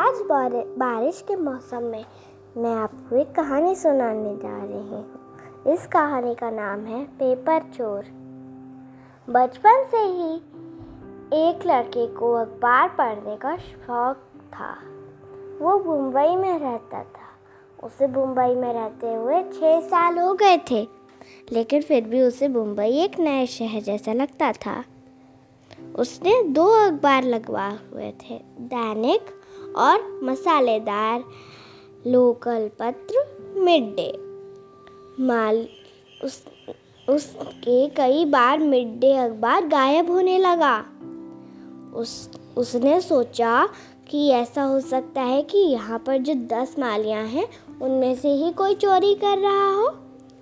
आज बारिश के मौसम में मैं आपको एक कहानी सुनाने जा रही हूँ। इस कहानी का नाम है पेपर चोर। बचपन से ही एक लड़के को अखबार पढ़ने का शौक था। वो मुंबई में रहता था। उसे मुंबई में रहते हुए छः साल हो गए थे, लेकिन फिर भी उसे मुंबई एक नए शहर जैसा लगता था। उसने दो अखबार लगवा हुए थे, दैनिक और मसालेदार लोकल पत्र मिड डे माल, उस, उसके कई बार मिड डे अखबार गायब होने लगा। उस, उसने सोचा कि ऐसा हो सकता है कि यहाँ पर जो दस मालियाँ हैं, उनमें से ही कोई चोरी कर रहा हो।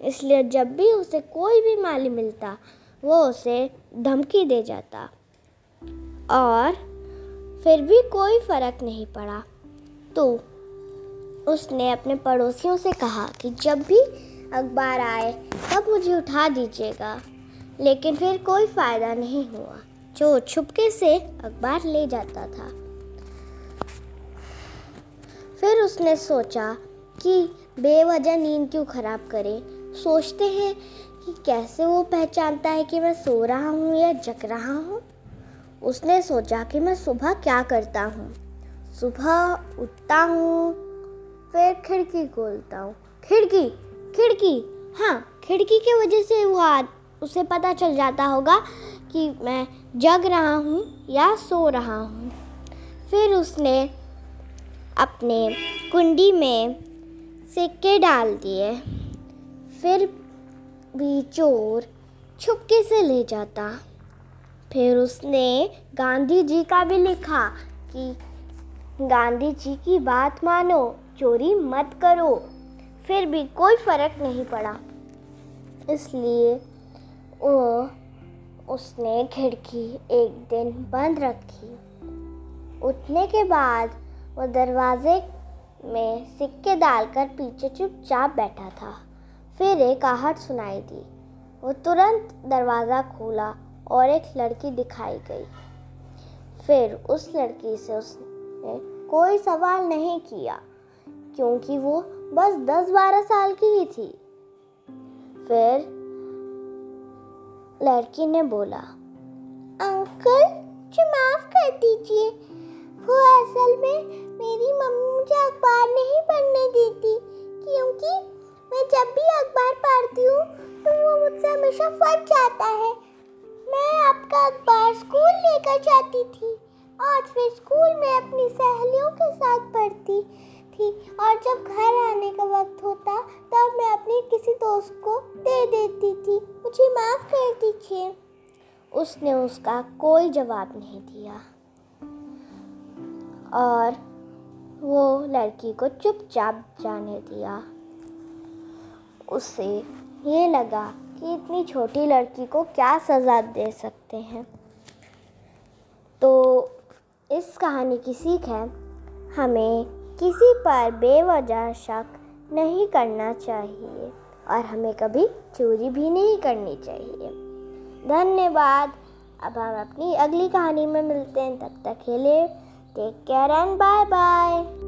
इसलिए जब भी उसे कोई भी माली मिलता, वो उसे धमकी दे जाता। और फिर भी कोई फ़र्क नहीं पड़ा। तो उसने अपने पड़ोसियों से कहा कि जब भी अखबार आए, तब मुझे उठा दीजिएगा। लेकिन फिर कोई फ़ायदा नहीं हुआ। जो छुपके से अखबार ले जाता था। फिर उसने सोचा कि बेवजह नींद क्यों ख़राब करे। सोचते हैं कि कैसे वो पहचानता है कि मैं सो रहा हूँ या जग रहा हूँ। उसने सोचा कि मैं सुबह क्या करता हूँ। सुबह उठता हूँ, फिर खिड़की खोलता हूँ। खिड़की? खिड़की? हाँ खिड़की की वजह से वो उसे पता चल जाता होगा कि मैं जग रहा हूँ या सो रहा हूँ। फिर उसने अपने कुंडी में सिक्के डाल दिए। फिर भी चोर छुपके से ले जाता। फिर उसने गांधी जी का भी लिखा कि गांधी जी की बात मानो, चोरी मत करो। फिर भी कोई फ़र्क नहीं पड़ा। इसलिए वो उसने खिड़की एक दिन बंद रखी। उठने के बाद वो दरवाजे में सिक्के डालकर पीछे चुपचाप बैठा था। फिर एक आहट सुनाई दी। वो तुरंत दरवाज़ा खोला। और एक लड़की दिखाई गई। फिर उस लड़की से उसने कोई सवाल नहीं किया, क्योंकि वो बस दस बारह साल की ही थी। फिर लड़की ने बोला, अंकल मुझे माफ़ कर दीजिए। वो असल में मेरी मम्मी मुझे अखबार नहीं पढ़ने देती, क्योंकि मैं जब भी अखबार पढ़ती हूँ तो वो मुझसे हमेशा फट जाता है। आपका अखबार स्कूल लेकर जाती थी और फिर स्कूल में अपनी सहेलियों के साथ पढ़ती थी। और जब घर आने का वक्त होता, तब मैं अपने किसी दोस्त को दे देती थी। मुझे माफ़ कर दीजिए। उसने उसका कोई जवाब नहीं दिया। और वो लड़की को चुपचाप जाने दिया। उसे ये लगा कि इतनी छोटी लड़की को क्या सज़ा दे सकते हैं। तो इस कहानी की सीख है, हमें किसी पर बेवजह शक नहीं करना चाहिए और हमें कभी चोरी भी नहीं करनी चाहिए। धन्यवाद। अब हम अपनी अगली कहानी में मिलते हैं। तब तक के लिए take care and bye bye